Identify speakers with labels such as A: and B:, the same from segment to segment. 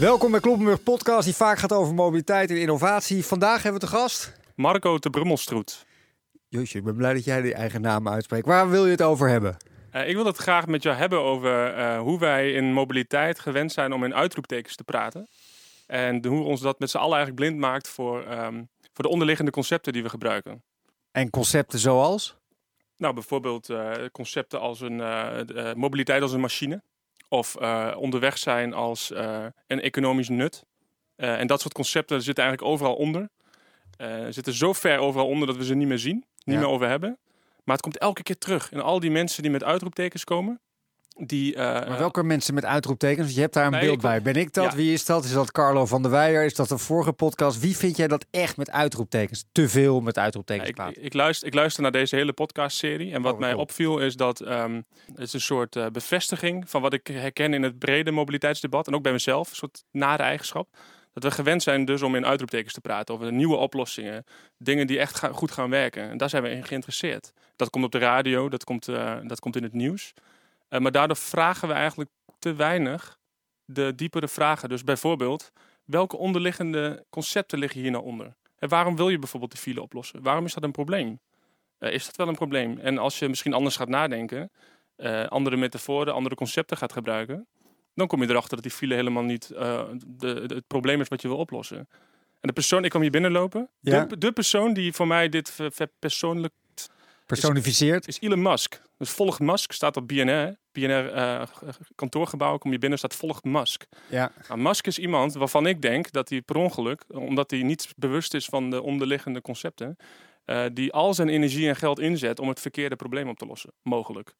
A: Welkom bij Kloppenburg Podcast, die vaak gaat over mobiliteit en innovatie. Vandaag hebben we te gast.
B: Marco de Brummelstroet.
A: Joosje, ik ben blij dat jij die eigen naam uitspreekt. Waar wil je het over hebben?
B: Uh, ik wil het graag met jou hebben over uh, hoe wij in mobiliteit gewend zijn om in uitroeptekens te praten. En hoe ons dat met z'n allen eigenlijk blind maakt voor, um, voor de onderliggende concepten die we gebruiken.
A: En concepten zoals?
B: Nou, bijvoorbeeld uh, concepten als een mobiliteit als een machine. Of onderweg zijn als een economisch nut. en dat soort concepten zitten eigenlijk overal onder. zitten zo ver overal onder dat we ze niet meer zien, niet ja. meer over hebben. Maar het komt elke keer terug. En al die mensen die met uitroeptekens komen, die, uh,
A: maar welke mensen met uitroeptekens? Je hebt daar een nee, beeld bij. Ben ik dat? Ja. Wie is dat? Is dat Carlo van der Weijer? Is dat een vorige podcast? Wie vind jij dat echt met uitroeptekens? Te veel met uitroeptekens
B: ja, ik, ik, luister, ik luister naar deze hele podcastserie. En wat oh, mij cool. opviel is dat um, het is een soort uh, bevestiging van wat ik herken in het brede mobiliteitsdebat. En ook bij mezelf. Een soort nare eigenschap. Dat we gewend zijn dus om in uitroeptekens te praten over nieuwe oplossingen. Dingen die echt goed gaan werken. En daar zijn we in geïnteresseerd. Dat komt op de radio, dat komt, uh, dat komt in het nieuws. Uh, maar daardoor vragen we eigenlijk te weinig de diepere vragen. Dus bijvoorbeeld, welke onderliggende concepten liggen hier nou onder? En waarom wil je bijvoorbeeld de file oplossen? Waarom is dat een probleem? Uh, is dat wel een probleem? En als je misschien anders gaat nadenken, andere metaforen, andere concepten gaat gebruiken, dan kom je erachter dat die file helemaal niet uh, de, de, het probleem is wat je wil oplossen. En de persoon, ik kwam hier binnenlopen. Ja. De, de persoon die voor mij dit persoonlijk
A: personificeert
B: is, is, Elon Musk. Dus volg Musk staat op BNR. BNR uh, kantoorgebouw, kom je binnen, staat volgt Musk.
A: Ja.
B: Nou, Musk is iemand waarvan ik denk dat hij per ongeluk, omdat hij niet bewust is van de onderliggende concepten, uh, die al zijn energie en geld inzet om het verkeerde probleem op te lossen. Mogelijk.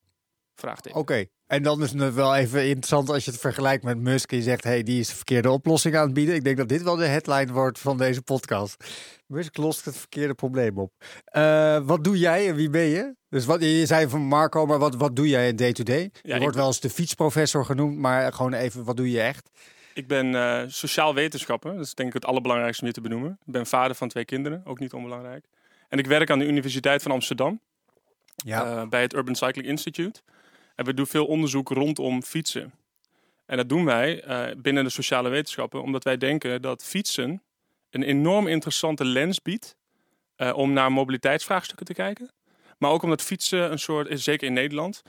A: Oké, okay. en dan is het wel even interessant als je het vergelijkt met Musk en je zegt, hey, die is de verkeerde oplossing aan het bieden. Ik denk dat dit wel de headline wordt van deze podcast. Musk lost het verkeerde probleem op. Uh, wat doe jij en wie ben je? Dus wat, je zei van Marco, maar wat, wat doe jij in day-to-day? -day? Ja, je wordt wel eens de fietsprofessor genoemd, maar gewoon even, wat doe je echt?
B: Ik ben uh, sociaal wetenschapper, dat is denk ik het allerbelangrijkste om je te benoemen. Ik ben vader van twee kinderen, ook niet onbelangrijk. En ik werk aan de Universiteit van Amsterdam, ja. uh, bij het Urban Cycling Institute. En we doen veel onderzoek rondom fietsen. En dat doen wij uh, binnen de sociale wetenschappen, omdat wij denken dat fietsen een enorm interessante lens biedt uh, om naar mobiliteitsvraagstukken te kijken. Maar ook omdat fietsen een soort, zeker in Nederland,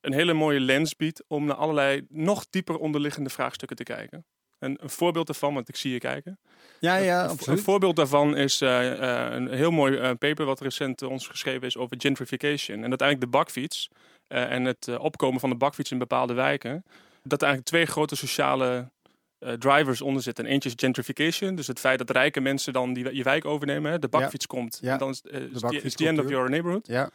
B: een hele mooie lens biedt om naar allerlei nog dieper onderliggende vraagstukken te kijken. En een voorbeeld daarvan, want ik zie je kijken.
A: Ja, ja,
B: een,
A: absoluut.
B: Een voorbeeld daarvan is uh, een heel mooi paper wat recent ons geschreven is over gentrification. En dat eigenlijk de bakfiets en het uh, opkomen van de bakfiets in bepaalde wijken, dat er eigenlijk twee grote sociale uh, drivers onder zitten. En eentje is gentrification, dus het feit dat rijke mensen dan die, je wijk overnemen. Hè? De bakfiets ja. komt,
A: ja.
B: en dan is, is the end of your neighborhood.
A: Ja.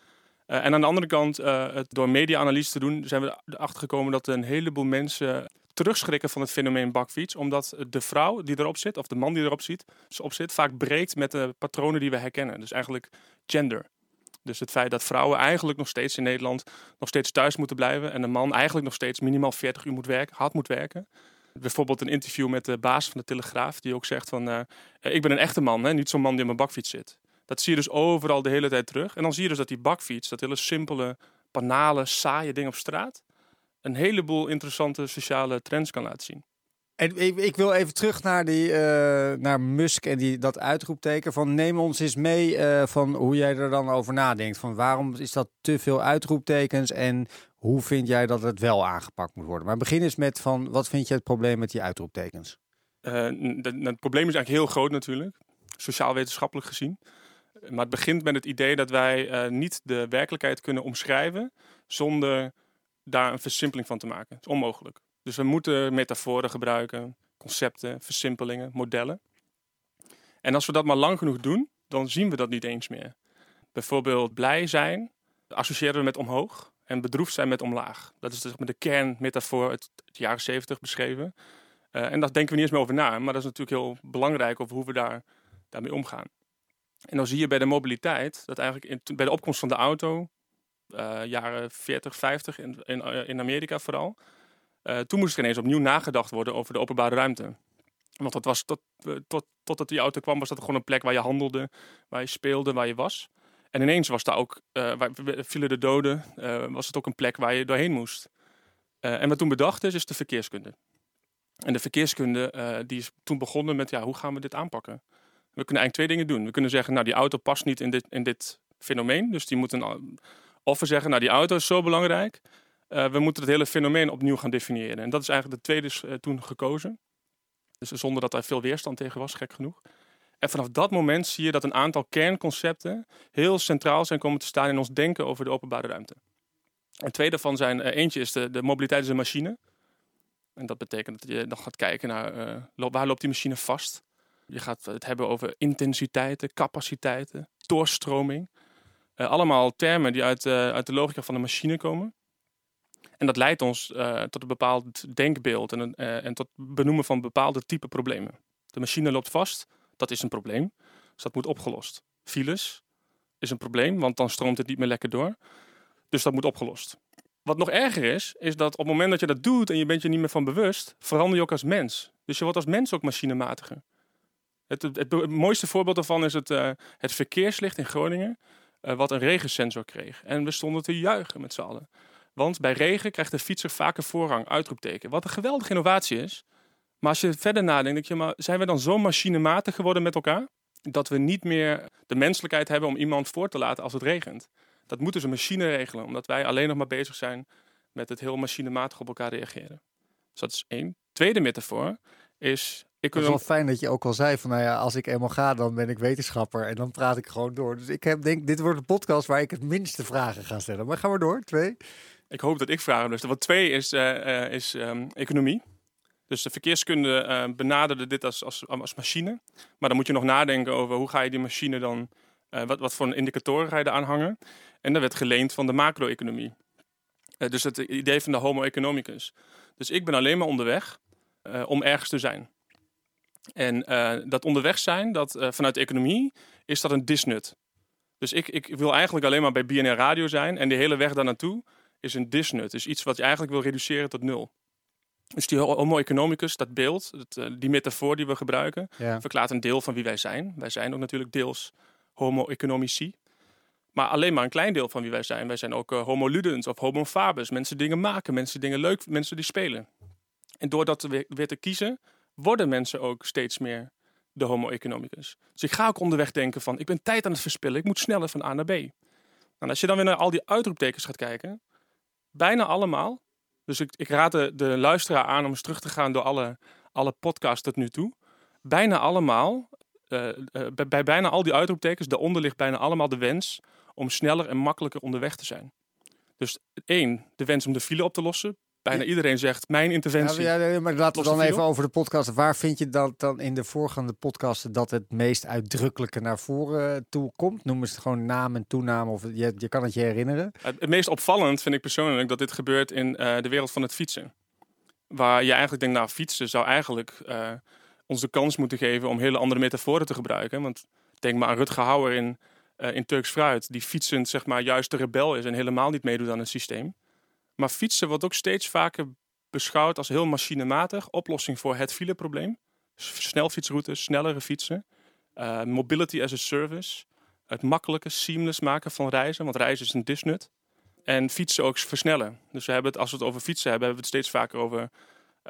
B: en aan de andere kant, het, door media-analyse te doen, zijn we erachter gekomen dat een heleboel mensen terugschrikken van het fenomeen bakfiets. Omdat de vrouw die erop zit, of de man die erop zit, op zit vaak breekt met de patronen die we herkennen. Dus eigenlijk gender. Dus het feit dat vrouwen eigenlijk nog steeds in Nederland nog steeds thuis moeten blijven. En een man eigenlijk nog steeds minimaal 40 uur moet werken, hard moet werken. Bijvoorbeeld een interview met de baas van de Telegraaf, die ook zegt van... Uh, ik ben een echte man, hè, niet zo'n man die op mijn bakfiets zit. Dat zie je dus overal de hele tijd terug. En dan zie je dus dat die bakfiets, dat hele simpele, banale, saaie ding op straat... een heleboel interessante sociale trends kan laten zien.
A: Ik, wil even terug naar, die, uh, naar Musk en die, dat uitroepteken. Van neem ons eens mee uh, van hoe jij er dan over nadenkt. Van waarom is dat te veel uitroeptekens en hoe vind jij dat het wel aangepakt moet worden? Maar begin eens met van wat vind je het probleem met die uitroeptekens?
B: Uh, het probleem is eigenlijk heel groot natuurlijk, sociaal-wetenschappelijk gezien. Maar het begint met het idee dat wij niet de werkelijkheid kunnen omschrijven zonder daar een versimpeling van te maken. Dat is onmogelijk. Dus we moeten metaforen gebruiken, concepten, versimpelingen, modellen. En als we dat maar lang genoeg doen, dan zien we dat niet eens meer. Bijvoorbeeld blij zijn associëren we met omhoog en bedroefd zijn met omlaag. Dat is dus de kernmetafoor uit de jaren 70 beschreven. Uh, en daar denken we niet eens meer over na, maar dat is natuurlijk heel belangrijk over hoe we daar, daarmee omgaan. En dan zie je bij de mobiliteit dat eigenlijk in, bij de opkomst van de auto, uh, jaren 40, 50 in, in, in Amerika vooral, uh, toen moest er ineens opnieuw nagedacht worden over de openbare ruimte. Want dat was tot, uh, tot, totdat die auto kwam, was dat gewoon een plek waar je handelde, waar je speelde, waar je was. En ineens was daar ook, uh, waar vielen de doden, was het ook een plek waar je doorheen moest. en wat toen bedacht is, is de verkeerskunde. En de verkeerskunde die is toen begonnen met, ja, hoe gaan we dit aanpakken? We kunnen eigenlijk twee dingen doen. We kunnen zeggen, nou, die auto past niet in dit, in dit fenomeen. Dus die moeten, of we zeggen, nou, die auto is zo belangrijk. Uh, we moeten het hele fenomeen opnieuw gaan definiëren. En dat is eigenlijk de tweede uh, toen gekozen. Dus zonder dat er veel weerstand tegen was, gek genoeg. En vanaf dat moment zie je dat een aantal kernconcepten heel centraal zijn komen te staan in ons denken over de openbare ruimte. En twee daarvan zijn, uh, eentje is de, de mobiliteit is een machine. En dat betekent dat je dan gaat kijken naar waar loopt die machine vast. Je gaat het hebben over intensiteiten, capaciteiten, doorstroming. Allemaal termen die uit, uit de logica van de machine komen. En dat leidt ons tot een bepaald denkbeeld en, en tot benoemen van bepaalde type problemen. De machine loopt vast, dat is een probleem. Dus dat moet opgelost. Files is een probleem, want dan stroomt het niet meer lekker door. Dus dat moet opgelost. Wat nog erger is, is dat op het moment dat je dat doet en je bent je niet meer van bewust, verander je ook als mens. Dus je wordt als mens ook machinematiger. Het, het, mooiste voorbeeld daarvan is het, uh, het verkeerslicht in Groningen, wat een regensensor kreeg. En we stonden te juichen met z'n allen. Want bij regen krijgt de fietser vaker voorrang, uitroepteken. Wat een geweldige innovatie is. Maar als je verder nadenkt, denk je, maar zijn we dan zo machinematig geworden met elkaar? Dat we niet meer de menselijkheid hebben om iemand voor te laten als het regent. Dat moet dus een machine regelen, omdat wij alleen nog maar bezig zijn met het heel machinematig op elkaar reageren. Dus dat is één. Tweede metafoor is.
A: Ik het is wel fijn dat je ook al zei van, nou ja, als ik eenmaal ga, dan ben ik wetenschapper en dan praat ik gewoon door. Dus ik heb, denk, dit wordt een podcast waar ik het minste vragen ga stellen. Maar gaan we door. Twee.
B: Ik hoop dat ik vragen dus. Wat twee is, uh, uh, is um, economie. Dus de verkeerskunde uh, benaderde dit als, als, als machine. Maar dan moet je nog nadenken over hoe ga je die machine dan, wat, wat voor indicatoren ga je er aan hangen. En dat werd geleend van de macro-economie. Dus het idee van de homo economicus. Dus ik ben alleen maar onderweg om ergens te zijn. En dat onderweg zijn, dat, vanuit de economie, is dat een disnut. Dus ik, ik wil eigenlijk alleen maar bij BNR Radio zijn. En de hele weg daar naartoe is een disnut. Dus iets wat je eigenlijk wil reduceren tot nul. Dus die homo economicus, dat beeld, eh, die metafoor die we gebruiken, verklaart een deel van wie wij zijn. Wij zijn ook natuurlijk deels homo economici. Maar alleen maar een klein deel van wie wij zijn. Wij zijn ook uh, homo ludens of homo fabus. Mensen dingen maken, mensen dingen leuk, mensen die spelen. En door dat weer, weer te kiezen, worden mensen ook steeds meer de homo economicus. Dus ik ga ook onderweg denken van, ik ben tijd aan het verspillen, ik moet sneller van A naar B. En nou, als je dan weer naar al die uitroeptekens gaat kijken, bijna allemaal dus ik, ik raad de, de, luisteraar aan om eens terug te gaan door alle, alle podcasts tot nu toe. Bijna allemaal, uh, bij, bij, bijna al die uitroeptekens, daaronder ligt bijna allemaal de wens om sneller en makkelijker onderweg te zijn. Dus één, de wens om de file op te lossen. Bijna iedereen zegt mijn interventie.
A: Ja, ja, maar laten we dan even over de podcast. Waar vind je dat dan in de voorgaande podcasten dat het meest uitdrukkelijke naar voren toe komt? Noem eens gewoon naam en toenaam of je, je kan het je herinneren.
B: Het, meest opvallend vind ik persoonlijk dat dit gebeurt in uh, de wereld van het fietsen. Waar je eigenlijk denkt, nou fietsen zou eigenlijk uh, ons de kans moeten geven om hele andere metaforen te gebruiken. Want denk maar aan Rutger Hauer in, uh, in Turks Fruit, die fietsend zeg maar juist de rebel is en helemaal niet meedoet aan het systeem. Maar fietsen wordt ook steeds vaker beschouwd als heel machinematig. Oplossing voor het fileprobleem. Snelfietsroutes, snellere fietsen. Uh, mobility as a service. Het makkelijke, seamless maken van reizen. Want reizen is een disnut. En fietsen ook versnellen. Dus we hebben het, als we het over fietsen hebben, hebben we het steeds vaker over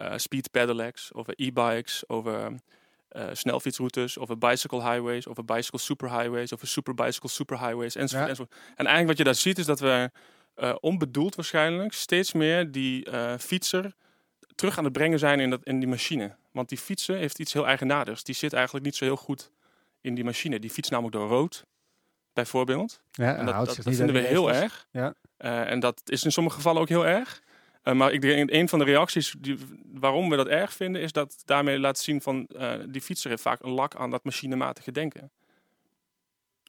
B: uh, speed pedelecs, over e-bikes, over uh, snelfietsroutes, over bicycle highways, over bicycle superhighways, over super bicycle superhighways enzovoort, ja. enzovoort. En eigenlijk wat je daar ziet is dat we uh, onbedoeld waarschijnlijk, steeds meer die uh, fietser terug aan het brengen zijn in, dat, in die machine. Want die fietser heeft iets heel eigenaardigs. Die zit eigenlijk niet zo heel goed in die machine. Die fietst namelijk door rood, bijvoorbeeld.
A: Ja,
B: en dat,
A: dat,
B: vinden we heel erg.
A: Ja.
B: Uh, en dat is in sommige gevallen ook heel erg. maar ik denk een van de reacties die, waarom we dat erg vinden, is dat daarmee laat zien van die fietser heeft vaak een lak aan dat machinematige denken.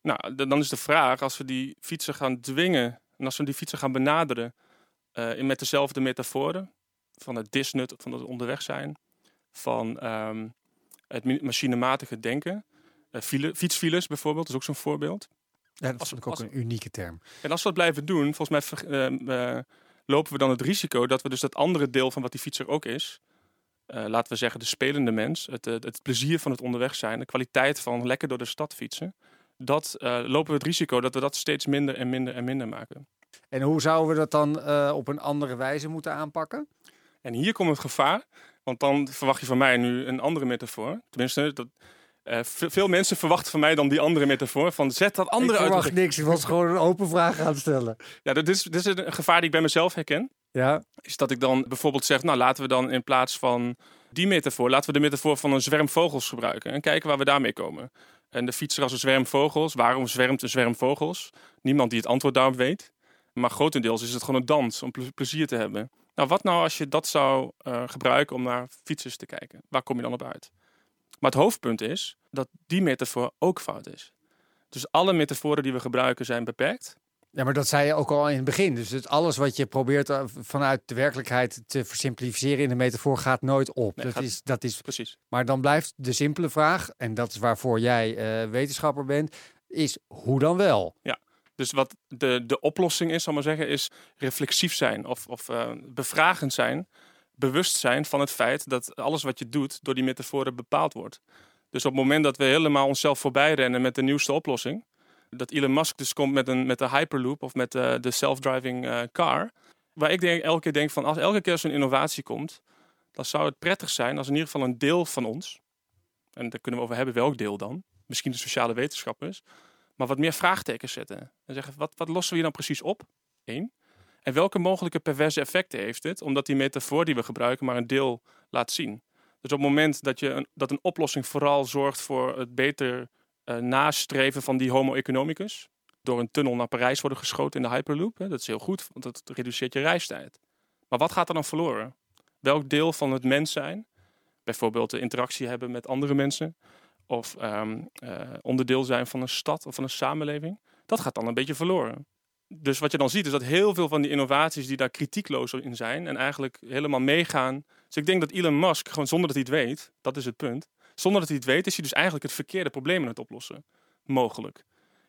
B: Nou, dan is de vraag, als we die fietser gaan dwingen en als we die fietsen gaan benaderen uh, met dezelfde metaforen, van het disnut, van het onderweg zijn, van um, het machinematige denken, uh, file, fietsfiles bijvoorbeeld, is ook zo'n voorbeeld.
A: Ja, dat is ook een unieke term.
B: En als we dat blijven doen, volgens mij uh, lopen we dan het risico dat we dus dat andere deel van wat die fietser ook is, laten we zeggen de spelende mens, het, het plezier van het onderweg zijn, de kwaliteit van lekker door de stad fietsen, dat uh, lopen we het risico dat we dat steeds minder en minder en minder maken.
A: En hoe zouden we dat dan uh, op een andere wijze moeten aanpakken?
B: En hier komt het gevaar Want dan verwacht je van mij nu een andere metafoor. Tenminste, dat, uh, veel mensen verwachten van mij dan die andere metafoor. Van zet dat andere uit.
A: Ik verwacht niks. Ik was gewoon een open vraag aan het stellen.
B: Ja, dit is, dit is een gevaar die ik bij mezelf herken.
A: Ja.
B: Is dat ik dan bijvoorbeeld zeg, nou laten we dan in plaats van die metafoor, laten we de metafoor van een zwerm vogels gebruiken. En kijken waar we daarmee komen. En de fietser als een zwerm vogels. Waarom zwermt een zwerm vogels? Niemand die het antwoord daarop weet. Maar grotendeels is het gewoon een dans om plezier te hebben. Nou, wat nou als je dat zou uh, gebruiken om naar fietsers te kijken? Waar kom je dan op uit? Maar het hoofdpunt is dat die metafoor ook fout is. Dus alle metaforen die we gebruiken zijn beperkt.
A: Ja, maar dat zei je ook al in het begin. Dus het, alles wat je probeert uh, vanuit de werkelijkheid te versimplificeren in de metafoor gaat nooit op.
B: Nee,
A: dat,
B: gaat-
A: is, dat is
B: Precies.
A: Maar dan blijft de simpele vraag, en dat is waarvoor jij eh, wetenschapper bent, is hoe dan wel?
B: Dus wat de, de oplossing is, zal maar zeggen, is reflexief zijn of, of eh, bevragend zijn. Bewust zijn van het feit dat alles wat je doet door die metaforen bepaald wordt. Dus op het moment dat we helemaal onszelf voorbij rennen met de nieuwste oplossing, dat Elon Musk dus komt met, een, met de Hyperloop of met eh, de self-driving eh, car, waar ik denk, elke keer denk van als elke keer zo'n innovatie komt, dan zou het prettig zijn als in ieder geval een deel van ons, en daar kunnen we over hebben welk deel dan, misschien de sociale wetenschappers, maar wat meer vraagtekens zetten. En zeggen, wat, wat lossen we hier dan precies op? Eén. En welke mogelijke perverse effecten heeft dit? Omdat die metafoor die we gebruiken maar een deel laat zien. Dus op het moment dat, je een, dat een oplossing vooral zorgt voor het beter nastreven van die homo economicus. Door een tunnel naar Parijs worden geschoten in de Hyperloop. Hè, dat is heel goed, want dat reduceert je reistijd. Maar wat gaat er dan verloren? Welk deel van het mens zijn? Bijvoorbeeld de interactie hebben met andere mensen of ehm, eh, onderdeel zijn van een stad of van een samenleving, dat gaat dan een beetje verloren. Dus wat je dan ziet is dat heel veel van die innovaties die daar kritiekloos in zijn en eigenlijk helemaal meegaan. Dus ik denk dat Elon Musk gewoon zonder dat hij het weet, dat is het punt, zonder dat hij het weet, is hij dus eigenlijk het verkeerde probleem aan het oplossen. Mogelijk.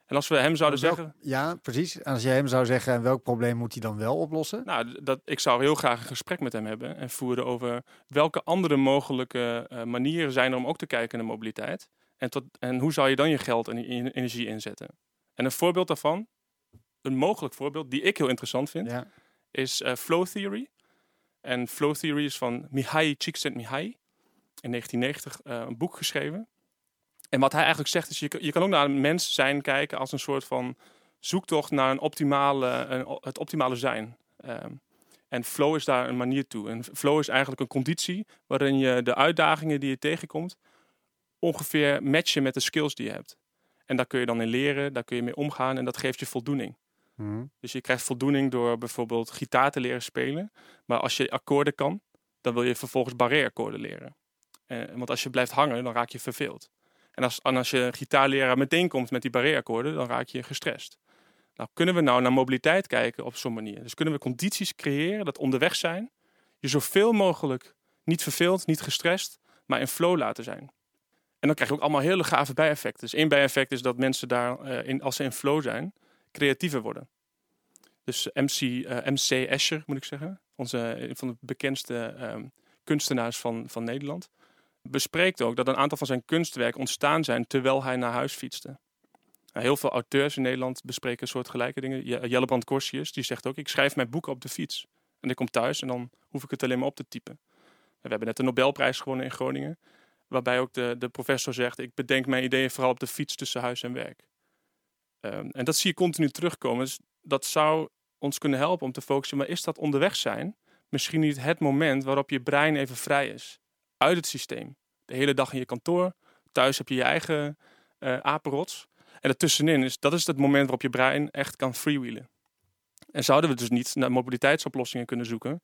B: En als we hem zouden
A: Welk-
B: zeggen,
A: Ja, precies. En als je hem zou zeggen, en welk probleem moet hij dan wel oplossen?
B: nou, dat, ik zou heel graag een gesprek met hem hebben en voeren over welke andere mogelijke eh, manieren zijn er om ook te kijken naar mobiliteit. En, tot, en hoe zou je dan je geld en je energie inzetten? En een voorbeeld daarvan, een mogelijk voorbeeld die ik heel interessant vind,
A: Ja.
B: is eh, Flow Theory. En Flow Theory is van Mihai Csikszentmihalyi. In 1990 eh, een boek geschreven. En wat hij eigenlijk zegt is, je, kan- je kan ook naar een mens zijn kijken als een soort van zoektocht naar een optimale, een, het optimale zijn. Ehm, en flow is daar een manier toe. En flow is eigenlijk een conditie waarin je de uitdagingen die je tegenkomt ongeveer matchen met de skills die je hebt. En daar kun je dan in leren, daar kun je mee omgaan en dat geeft je voldoening.
A: Mhm.
B: Dus je krijgt voldoening door bijvoorbeeld gitaar te leren spelen. Maar als je akkoorden kan, dan wil je vervolgens barré-akkoorden leren. Eh, want als je blijft hangen, dan raak je verveeld. En als, als je gitaarleraar meteen komt met die barré-akkoorden, dan raak je gestrest. Nou, kunnen we nou naar mobiliteit kijken op zo'n manier? Dus kunnen we condities creëren dat onderweg zijn, je zoveel mogelijk niet verveeld, niet gestrest, maar in flow laten zijn. En dan krijg je ook allemaal hele gave bijeffecten. Dus één bijeffect is dat mensen daar, eh, in, als ze in flow zijn, creatiever worden. Dus MC, eh, MC Escher, moet ik zeggen, onze, een van de bekendste ehm, kunstenaars van, van Nederland, bespreekt ook dat een aantal van zijn kunstwerken ontstaan zijn terwijl hij naar huis fietste. Heel veel auteurs in Nederland bespreken soortgelijke dingen. Je- Jellebrand Corsius, die zegt ook, ik schrijf mijn boeken op de fiets. En ik kom thuis en dan hoef ik het alleen maar op te typen. En we hebben net de Nobelprijs gewonnen in Groningen. Waarbij ook de, de professor zegt, ik bedenk mijn ideeën vooral op de fiets tussen huis en werk. Ehm, en dat zie je continu terugkomen. Dus dat zou ons kunnen helpen om te focussen. Maar is dat onderweg zijn misschien niet het moment waarop je brein even vrij is? Uit het systeem. De hele dag in je kantoor. Thuis heb je je eigen eh apenrots. En ertussenin is dat is het moment waarop je brein echt kan freewheelen. En zouden we dus niet naar mobiliteitsoplossingen kunnen zoeken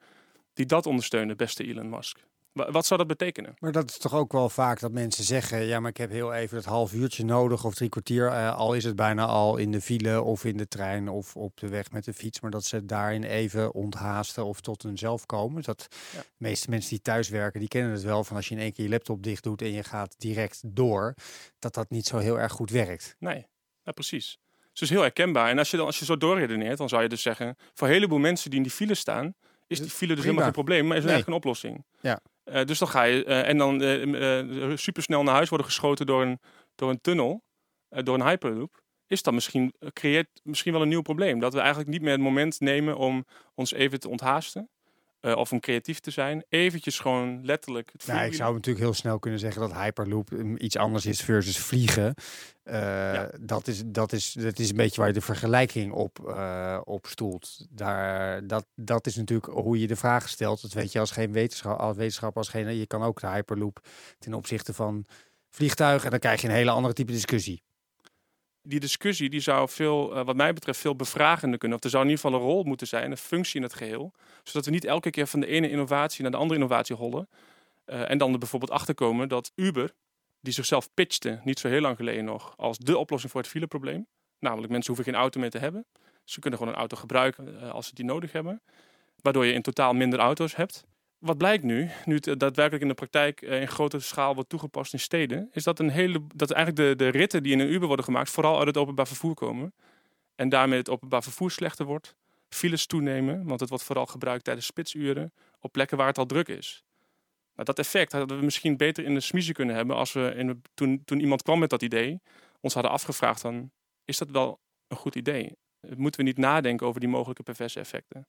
B: die dat ondersteunen, beste Elon Musk? Wa- Wat zou dat betekenen?
A: Maar dat is toch ook wel vaak dat mensen zeggen: ja, maar ik heb heel even dat half uurtje nodig of drie kwartier. eh, al is het bijna al in de file of in de trein of op de weg met de fiets. Maar dat ze daarin even onthaasten of tot hunzelf komen. Dat
B: Ja.
A: de meeste mensen die thuis werken, die kennen het wel van als je in één keer je laptop dicht doet en je gaat direct door. Dat dat niet zo heel erg goed werkt.
B: Nee, ja, precies. Dus het is heel herkenbaar. En als je, dan, als je zo doorredeneert, dan zou je dus zeggen... voor een heleboel mensen die in die file staan... is die file dus
A: Prima.
B: helemaal geen probleem, maar is
A: Nee.
B: eigenlijk een oplossing.
A: Ja.
B: Eh, dus dan ga je... eh, en dan eh supersnel naar huis worden geschoten door een, door een tunnel... door een hyperloop... is dat misschien, creëert misschien wel een nieuw probleem. Dat we eigenlijk niet meer het moment nemen om ons even te onthaasten... eh, of om creatief te zijn, eventjes gewoon letterlijk het
A: Nou, ik zou natuurlijk heel snel kunnen zeggen dat Hyperloop um, iets anders is versus vliegen. Eh, dat, is, dat, is, dat is een beetje waar je de vergelijking op, eh, op stoelt. Daar, dat, dat is natuurlijk hoe je de vraag stelt. Dat weet je als geen wetenschap, als wetenschap als geen. Je kan ook de Hyperloop ten opzichte van vliegtuigen. En dan krijg je een hele andere type discussie.
B: Die discussie die zou veel, eh, wat mij betreft, veel bevragender kunnen. Of er zou in ieder geval een rol moeten zijn, een functie in het geheel. Zodat we niet elke keer van de ene innovatie naar de andere innovatie hollen. Eh, en dan er bijvoorbeeld achterkomen dat Uber, die zichzelf pitchte, niet zo heel lang geleden nog, als de oplossing voor het fileprobleem. Namelijk, mensen hoeven geen auto meer te hebben. Ze kunnen gewoon een auto gebruiken eh, als ze die nodig hebben. Waardoor je in totaal minder auto's hebt. Wat blijkt nu, nu het eh, daadwerkelijk in de praktijk eh, in grote schaal wordt toegepast in steden, is dat, een hele, dat eigenlijk de, de ritten die in een Uber worden gemaakt vooral uit het openbaar vervoer komen. En daarmee het openbaar vervoer slechter wordt. Files toenemen, want het wordt vooral gebruikt tijdens spitsuren op plekken waar het al druk is. Nou, dat effect hadden we misschien beter in de smiezen kunnen hebben als we in toen, toen iemand kwam met dat idee, ons hadden afgevraagd van, is dat wel een goed idee? Moeten we niet nadenken over die mogelijke perverse effecten?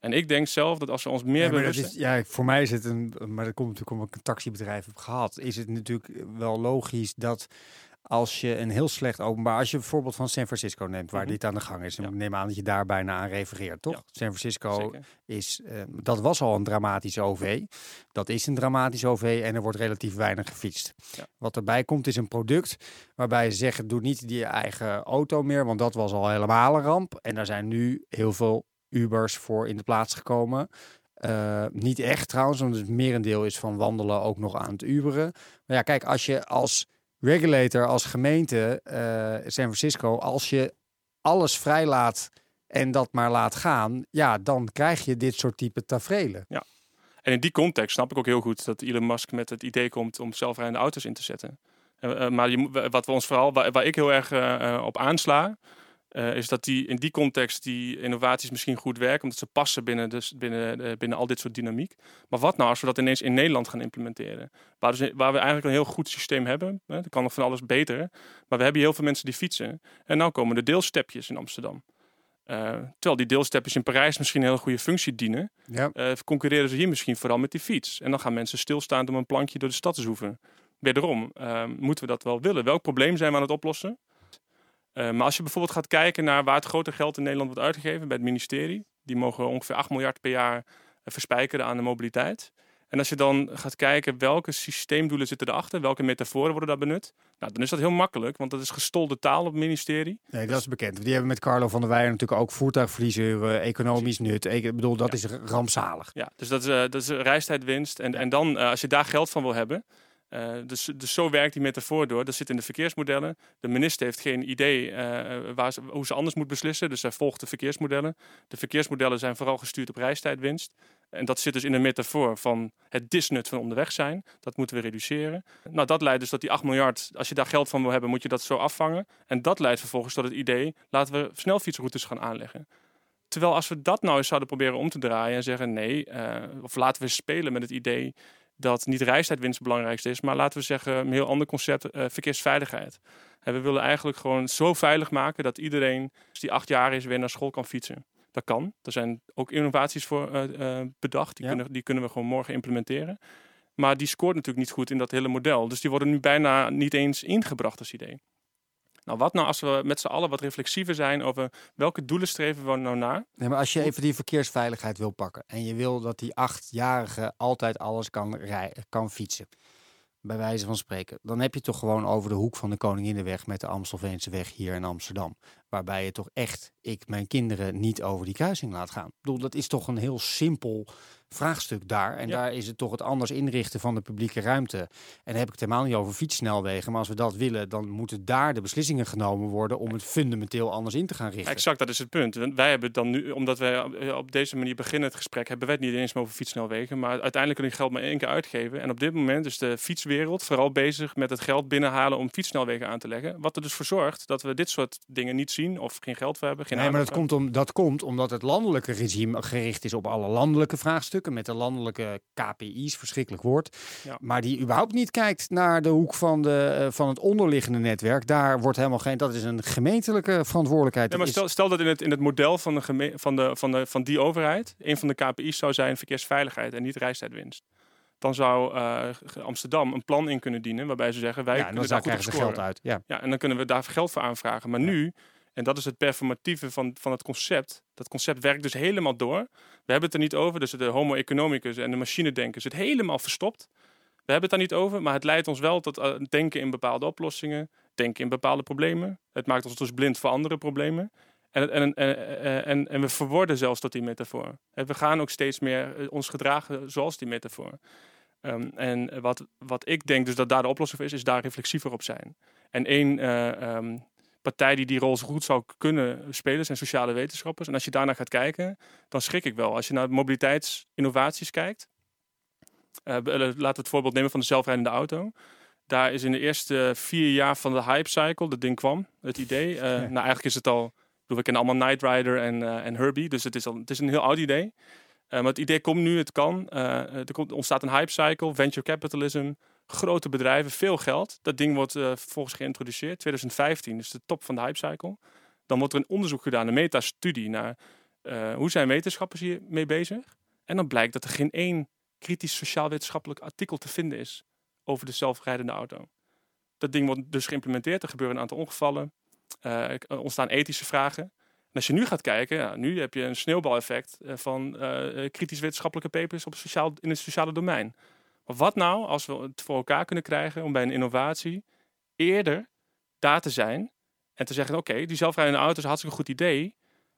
B: En ik denk zelf dat als we ons meer
A: Ja,
B: bewust
A: is, ja, voor mij is het een, maar dat komt natuurlijk omdat ik een taxibedrijf heb gehad. Is het natuurlijk wel logisch dat als je een heel slecht openbaar, als je bijvoorbeeld van San Francisco neemt, waar
B: Mhm.
A: dit aan de gang is, en
B: Ja.
A: ik neem aan dat je daar bijna aan refereert, toch?
B: Ja.
A: San Francisco
B: Zeker.
A: is, eh, dat was al een dramatisch OV. Dat is een dramatisch OV en er wordt relatief weinig gefietst.
B: Ja.
A: Wat erbij komt is een product waarbij ze zeggen, doe niet die eigen auto meer, want dat was al helemaal een ramp. En daar zijn nu heel veel Ubers voor in de plaats gekomen. Eh, niet echt trouwens, want het merendeel is van wandelen ook nog aan het Uberen. Maar ja, kijk, als je als regulator, als gemeente eh, San Francisco, als je alles vrijlaat en dat maar laat gaan, ja, dan krijg je dit soort type tafereelen.
B: En in die context snap ik ook heel goed dat Elon Musk met het idee komt om zelfrijdende auto's in te zetten. Eh, maar je, wat we ons vooral, waar, waar ik heel erg op aansla, eh, is dat die in die context die innovaties misschien goed werken, omdat ze passen binnen, dus binnen, eh, binnen al dit soort dynamiek. Maar wat nou als we dat ineens in Nederland gaan implementeren? Waar, dus, waar we eigenlijk een heel goed systeem hebben. Hè? Er kan nog van alles beter. Maar we hebben hier heel veel mensen die fietsen. En nou komen de deelstepjes in Amsterdam. Eh, terwijl die deelstepjes in Parijs misschien een hele goede functie dienen
A: Ja.
B: concurreren ze hier misschien vooral met die fiets. En dan gaan mensen stilstaan om een plankje door de stad te zoeven. Wederom, moeten we dat wel willen? Welk probleem zijn we aan het oplossen? Eh, maar als je bijvoorbeeld gaat kijken naar waar het grote geld in Nederland wordt uitgegeven bij het ministerie, die mogen ongeveer 8 miljard per jaar eh, verspijkeren aan de mobiliteit. En als je dan gaat kijken welke systeemdoelen zitten erachter, welke metaforen worden daar benut, nou, dan is dat heel makkelijk, want dat is gestolde taal op het ministerie.
A: Nee, dat is bekend. Die hebben met Carlo van der Weijer natuurlijk ook voertuigverliezen, eh, economisch nut. Ik bedoel, dat is rampzalig.
B: Ja, dus dat is, dat is reistijdwinst. En, en dan, als je daar geld van wil hebben. Eh, dus, dus zo werkt die metafoor door. Dat zit in de verkeersmodellen. De minister heeft geen idee eh, waar hoe ze anders moet beslissen. Dus hij volgt de verkeersmodellen. De verkeersmodellen zijn vooral gestuurd op reistijdwinst. En dat zit dus in de metafoor van het disnut van onderweg zijn. Dat moeten we reduceren. Nou, dat leidt dus dat die 8 miljard, als je daar geld van wil hebben, moet je dat zo afvangen. En dat leidt vervolgens tot het idee, laten we snelfietsroutes gaan aanleggen. Terwijl als we dat nou eens zouden proberen om te draaien en zeggen nee, eh, of laten we spelen met het idee dat niet reistijdwinst het belangrijkste is, maar laten we zeggen een heel ander concept, eh, verkeersveiligheid. En we willen eigenlijk gewoon zo veilig maken dat iedereen als die acht jaar is weer naar school kan fietsen. Dat kan. Er zijn ook innovaties voor eh, eh, bedacht. Die,
A: Ja.
B: kunnen, die kunnen we gewoon morgen implementeren. Maar die scoort natuurlijk niet goed in dat hele model. Dus die worden nu bijna niet eens ingebracht als idee. Nou, wat nou als we met z'n allen wat reflexiever zijn over welke doelen streven we nou naar?
A: Nee, maar als je even die verkeersveiligheid wil pakken en je wil dat die achtjarige altijd alles kan, rij, kan fietsen, bij wijze van spreken, dan heb je toch gewoon over de hoek van de Koninginnenweg met de Amstelveense weg hier in Amsterdam. Waarbij je toch echt, ik mijn kinderen niet over die kruising laat gaan. Ik bedoel, dat is toch een heel simpel vraagstuk daar. En
B: Ja.
A: daar is het toch het anders inrichten van de publieke ruimte. En dan heb ik het helemaal niet over fietssnelwegen. Maar als we dat willen, dan moeten daar de beslissingen genomen worden om het fundamenteel anders in te gaan richten.
B: Exact, dat is het punt. Wij hebben het dan nu, omdat wij op- eh, op deze manier beginnen het gesprek, hebben wij het niet eens meer over fietssnelwegen. Maar uiteindelijk kun je geld maar één keer uitgeven. En op dit moment is de fietswereld vooral bezig met het geld binnenhalen om fietssnelwegen aan te leggen. Wat er dus voor zorgt dat we dit soort dingen niet zien of geen geld voor hebben. Geen
A: Nee, maar dat komt, om, dat komt omdat het landelijke regime gericht is op alle landelijke vraagstukken. met de landelijke KPI's, verschrikkelijk woord,
B: Ja.
A: maar die überhaupt niet kijkt naar de hoek van, de, eh, van het onderliggende netwerk. Daar wordt helemaal geen, dat is een gemeentelijke verantwoordelijkheid.
B: Ja, maar stel, stel dat in het, in het model van, de geme- van, de, van, de, van die overheid, een van de KPI's zou zijn verkeersveiligheid en niet reistijdwinst. Dan zou eh, Amsterdam een plan in kunnen dienen waarbij ze zeggen, wij
A: ja,
B: kunnen daar goed op
A: geld uit. Ja.
B: Ja, en dan kunnen we daar geld voor aanvragen. Maar nu, en dat is het performatieve van, van het concept, dat concept werkt dus helemaal door. We hebben het er niet over, dus de homo economicus en de machinedenker zit helemaal verstopt. We hebben het daar niet over, maar het leidt ons wel tot eh, denken in bepaalde oplossingen, denken in bepaalde problemen. Het maakt ons dus blind voor andere problemen. En, het- en, en, en, en, en we verworden zelfs tot die metafoor. We gaan ook steeds meer eh, ons gedragen zoals die metafoor. Ehm, en wat, wat ik denk dus dat daar de oplossing voor is, is daar reflexiever op zijn. En één eh, ehm, partij die die rol zo goed zou kunnen spelen zijn sociale wetenschappers. En als je daarnaar gaat kijken, dan schrik ik wel. Als je naar mobiliteitsinnovaties kijkt, eh, laten we het voorbeeld nemen van de zelfrijdende auto. Daar is in de eerste vier jaar van de hype cycle, dat ding kwam, het idee. eh, Nou, eigenlijk is het al, we kennen allemaal Knight Rider en, en Herbie, dus het is, al, het is een heel oud idee. Maar het idee komt nu, het kan. Er komt, ontstaat een hype cycle, venture capitalism, grote bedrijven, veel geld. Dat ding wordt eh, vervolgens geïntroduceerd, 2015, dus de top van de hype cycle. Dan wordt er een onderzoek gedaan, een metastudie naar eh, hoe zijn wetenschappers hier mee bezig. En dan blijkt dat er geen één kritisch sociaal-wetenschappelijk artikel te vinden is over de zelfrijdende auto. Dat ding wordt dus geïmplementeerd, er gebeuren een aantal ongevallen, eh, er ontstaan ethische vragen. En als je nu gaat kijken, ja, nu heb je een sneeuwbaleffect van kritisch wetenschappelijke papers op sociaal, in het sociale domein. Maar wat nou als we het voor elkaar kunnen krijgen om bij een innovatie eerder daar te zijn en te zeggen: oké, die zelfrijdende auto is een hartstikke goed idee.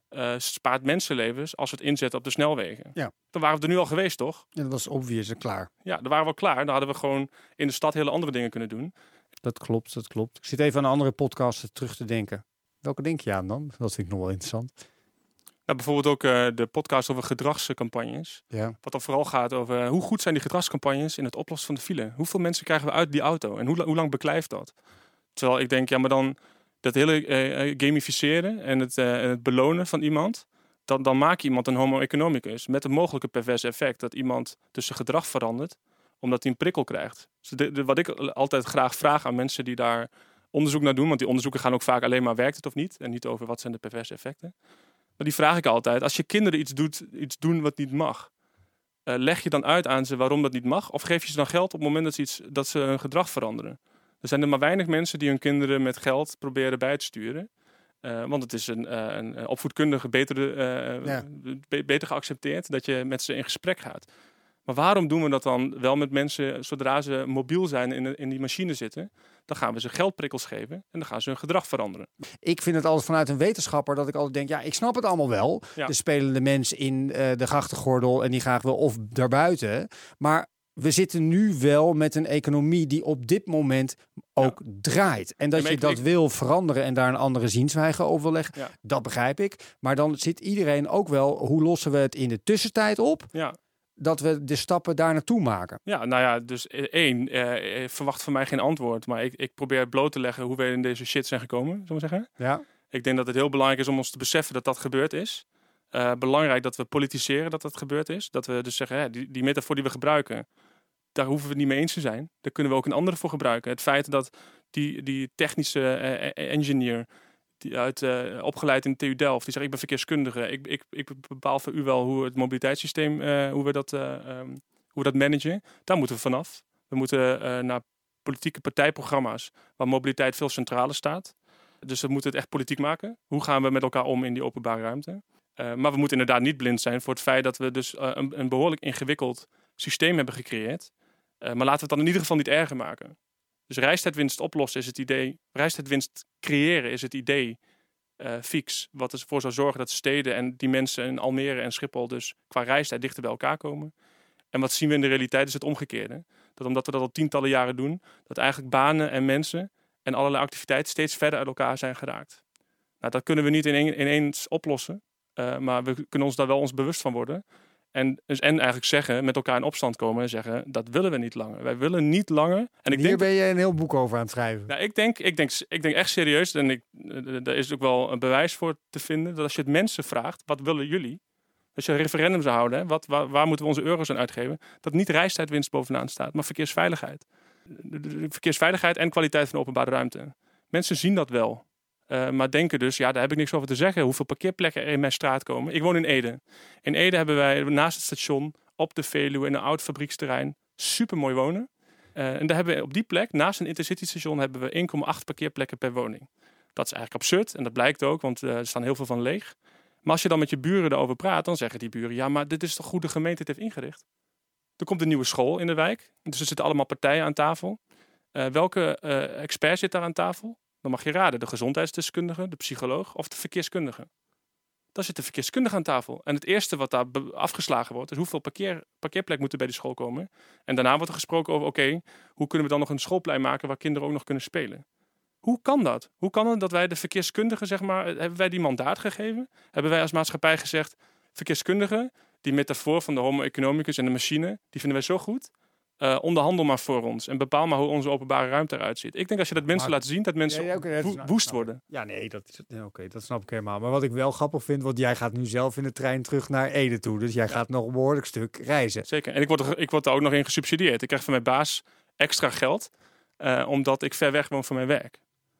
B: eh, spaart mensenlevens als we het inzetten op de snelwegen.
A: Ja.
B: Dan waren we er nu al geweest, toch?
A: En dat was obvious en klaar.
B: Ja, dan waren we al klaar. Dan hadden we gewoon in de stad hele andere dingen kunnen doen.
A: Dat klopt, dat klopt. Ik zit even aan een andere podcast terug te denken. Welke denk je aan dan? Dat vind ik nog wel interessant.
B: Nou, bijvoorbeeld ook eh, de podcast over gedragscampagnes.
A: Ja.
B: Wat dan vooral gaat over eh, hoe goed zijn die gedragscampagnes in het oplossen van de file. Hoeveel mensen krijgen we uit die auto en hoe, hoe lang beklijft dat? Terwijl ik denk, ja, maar dan dat hele eh, gamificeren en het, het belonen van iemand. Dan, dan maak je iemand een homo economicus. Met een mogelijke perverse effect dat iemand dus zijn gedrag verandert omdat hij een prikkel krijgt. Dus de, de- wat ik altijd graag vraag aan mensen die daar onderzoek naar doen, want die onderzoeken gaan ook vaak alleen maar werkt het of niet en niet over wat zijn de perverse effecten. Maar die vraag ik altijd, als je kinderen iets, doet, iets doen wat niet mag, eh, leg je dan uit aan ze waarom dat niet mag? Of geef je ze dan geld op het moment dat ze, iets, dat ze hun gedrag veranderen? Er zijn er maar weinig mensen die hun kinderen met geld proberen bij te sturen. Eh, want het is een, eh, een opvoedkundige beter, eh,
A: Ja.
B: be- beter geaccepteerd dat je met ze in gesprek gaat. Maar waarom doen we dat dan wel met mensen zodra ze mobiel zijn en in, in die machine zitten? Dan gaan we ze geldprikkels geven en dan gaan ze hun gedrag veranderen.
A: Ik vind het altijd vanuit een wetenschapper dat ik altijd denk, ja, ik snap het allemaal wel.
B: Ja.
A: De spelende mens in eh, de grachtengordel en die graag wil of daarbuiten. Maar we zitten nu wel met een economie die op dit moment ook draait. En dat
B: Ja,
A: je
B: ik-
A: dat
B: ik-
A: wil veranderen en daar een andere zienswijze over wil leggen,
B: Ja.
A: dat begrijp ik. Maar dan zit iedereen ook wel, hoe lossen we het in de tussentijd op?
B: Ja,
A: Dat we de stappen daar naartoe maken.
B: ja nou ja, dus eh, één, eh, eh, verwacht van mij geen antwoord. Maar ik, ik probeer bloot te leggen hoe we in deze shit zijn gekomen, zullen we zeggen.
A: Ja.
B: Ik denk dat het heel belangrijk is om ons te beseffen dat dat gebeurd is. Eh, belangrijk dat we politiseren dat dat gebeurd is. Dat we dus zeggen, hè, die, die metafoor die we gebruiken, daar hoeven we het niet mee eens te zijn. Daar kunnen we ook een andere voor gebruiken. Het feit dat die, die technische eh, engineer, die uit, eh, opgeleid in TU Delft, die zegt ik ben verkeerskundige. Ik, ik, ik bepaal voor u wel hoe het mobiliteitssysteem, eh, hoe, we dat, eh, ehm, hoe we dat managen. Daar moeten we vanaf. We moeten naar politieke partijprogramma's waar mobiliteit veel centraler staat. Dus we moeten het echt politiek maken. Hoe gaan we met elkaar om in die openbare ruimte? Maar we moeten inderdaad niet blind zijn voor het feit dat we dus een, een behoorlijk ingewikkeld systeem hebben gecreëerd. Maar laten we het dan in ieder geval niet erger maken. Dus reistijdwinst oplossen is het idee. Reistijdwinst creëren is het idee eh, fix. Wat ervoor zou zorgen dat steden en die mensen in Almere en Schiphol dus qua reistijd dichter bij elkaar komen. En wat zien we in de realiteit is het omgekeerde. Dat omdat we dat al tientallen jaren doen, dat eigenlijk banen en mensen en allerlei activiteiten steeds verder uit elkaar zijn geraakt. Nou, dat kunnen we niet in ineens oplossen. Uh, maar we kunnen ons daar wel ons bewust van worden. En, dus, en eigenlijk zeggen, met elkaar in opstand komen en zeggen, dat willen we niet langer. Wij willen niet langer. En ik
A: Hier
B: denk,
A: ben je een heel boek over aan het schrijven.
B: nou, ik, denk, ik, denk, ik denk echt serieus, en ik, daar is ook wel een bewijs voor te vinden, dat als je het mensen vraagt, wat willen jullie? als je een referendum zou houden, hè, wat, waar, waar moeten we onze euro's aan uitgeven? Dat niet reistijdwinst bovenaan staat, maar verkeersveiligheid. Verkeersveiligheid en kwaliteit van de openbare ruimte. Mensen zien dat wel. Eh, maar denken dus, ja, daar heb ik niks over te zeggen. Hoeveel parkeerplekken er in mijn straat komen. Ik woon in Ede. In Ede hebben wij naast het station, op de Veluwe, in een oud fabrieksterrein, super mooi wonen. Eh, en daar hebben we op die plek, naast een intercity station, hebben we 1,8 parkeerplekken per woning. Dat is eigenlijk absurd en dat blijkt ook, want eh, er staan heel veel van leeg. Maar als je dan met je buren erover praat, dan zeggen die buren: ja, maar dit is toch goed de gemeente het heeft ingericht. Er komt een nieuwe school in de wijk, dus er zitten allemaal partijen aan tafel. Welke expert zit daar aan tafel? Dan mag je raden: de gezondheidsdeskundige, de psycholoog of de verkeerskundige. Dan zit de verkeerskundige aan tafel. En het eerste wat daar afgeslagen wordt, is hoeveel parkeer, parkeerplek moeten bij die school komen. En daarna wordt er gesproken over: oké, hoe kunnen we dan nog een schoolplein maken waar kinderen ook nog kunnen spelen? Hoe kan dat? Hoe kan het dat wij de verkeerskundige, zeg maar, eh, hebben wij die mandaat gegeven? Hebben wij als maatschappij gezegd: verkeerskundige, die metafoor van de Homo economicus en de machine, die vinden wij zo goed. Eh, onderhandel maar voor ons en bepaal maar hoe onze openbare ruimte eruit ziet. Ik denk als je dat mensen
A: Maar-
B: laat zien, dat mensen
A: Ja, dat snap-
B: woest
A: ik.
B: worden.
A: Ja, nee, dat, is, oké, dat snap ik helemaal. Maar wat ik wel grappig vind, want jij gaat nu zelf in de trein terug naar Ede toe. Dus jij gaat nog een behoorlijk stuk reizen.
B: Zeker. En ik word, er, ik word er ook nog in gesubsidieerd. Ik krijg van mijn baas extra geld, eh, omdat ik ver weg woon van mijn werk.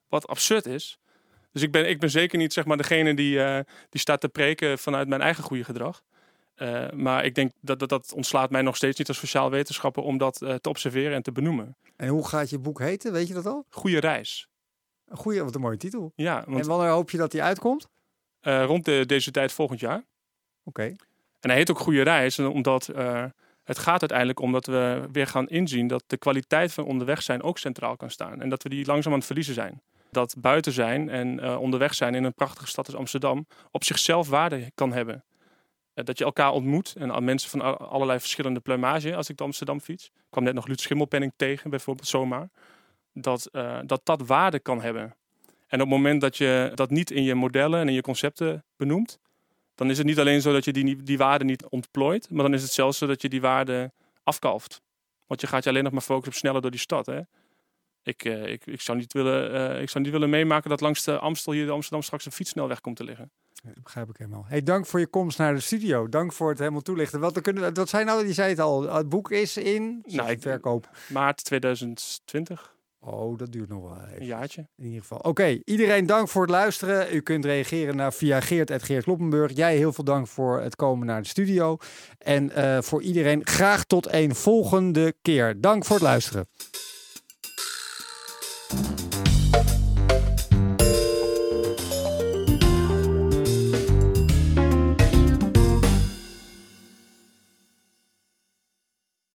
B: Wat absurd is. Dus ik ben, ik ben zeker niet zeg maar, degene die, eh, die staat te preken vanuit mijn eigen goede gedrag. Eh, maar ik denk dat, dat dat ontslaat mij nog steeds niet als sociaal wetenschapper om dat eh, te observeren en te benoemen.
A: En hoe gaat je boek heten? Weet je dat al?
B: Goede reis.
A: Een goeie, wat een mooie titel.
B: Ja, want
A: En wanneer hoop je dat die uitkomt?
B: eh, rond de, deze tijd volgend jaar.
A: Oké.
B: En hij heet ook Goede Reis, omdat het gaat uiteindelijk om dat we weer gaan inzien dat de kwaliteit van onderweg zijn ook centraal kan staan. En dat we die langzaam aan het verliezen zijn. Dat buiten zijn en onderweg zijn in een prachtige stad als Amsterdam op zichzelf waarde kan hebben. Eh, dat je elkaar ontmoet en mensen van al- allerlei verschillende plumage als ik door Amsterdam fiets. Kwam net nog Luut Schimmelpenning tegen, bijvoorbeeld zomaar. Dat, eh, dat dat waarde kan hebben. En op het moment dat je dat niet in je modellen en in je concepten benoemt, dan is het niet alleen zo dat je die, die waarde niet ontplooit, maar dan is het zelfs zo dat je die waarde afkalft. Want je gaat je alleen nog maar focussen op sneller door die stad. Hè? Ik, eh, ik, ik, zou niet willen, eh, ik zou niet willen meemaken dat langs de Amstel hier in Amsterdam straks een fietssnelweg komt te liggen.
A: Dat begrijp ik helemaal. Hey, dank voor je komst naar de studio. Dank voor het helemaal toelichten. Wat, kunnen wat zijn nou, die zei het al, het boek is in
B: Nou, ik-
A: verkoop.
B: Maart 2020,
A: Oh, dat duurt nog wel even.
B: een jaartje.
A: In ieder geval. Oké, iedereen dank voor het luisteren. U kunt reageren naar via Geert Geert Kloppenburg. Jij heel veel dank voor het komen naar de studio. En eh, voor iedereen graag tot een volgende keer. Dank voor het luisteren.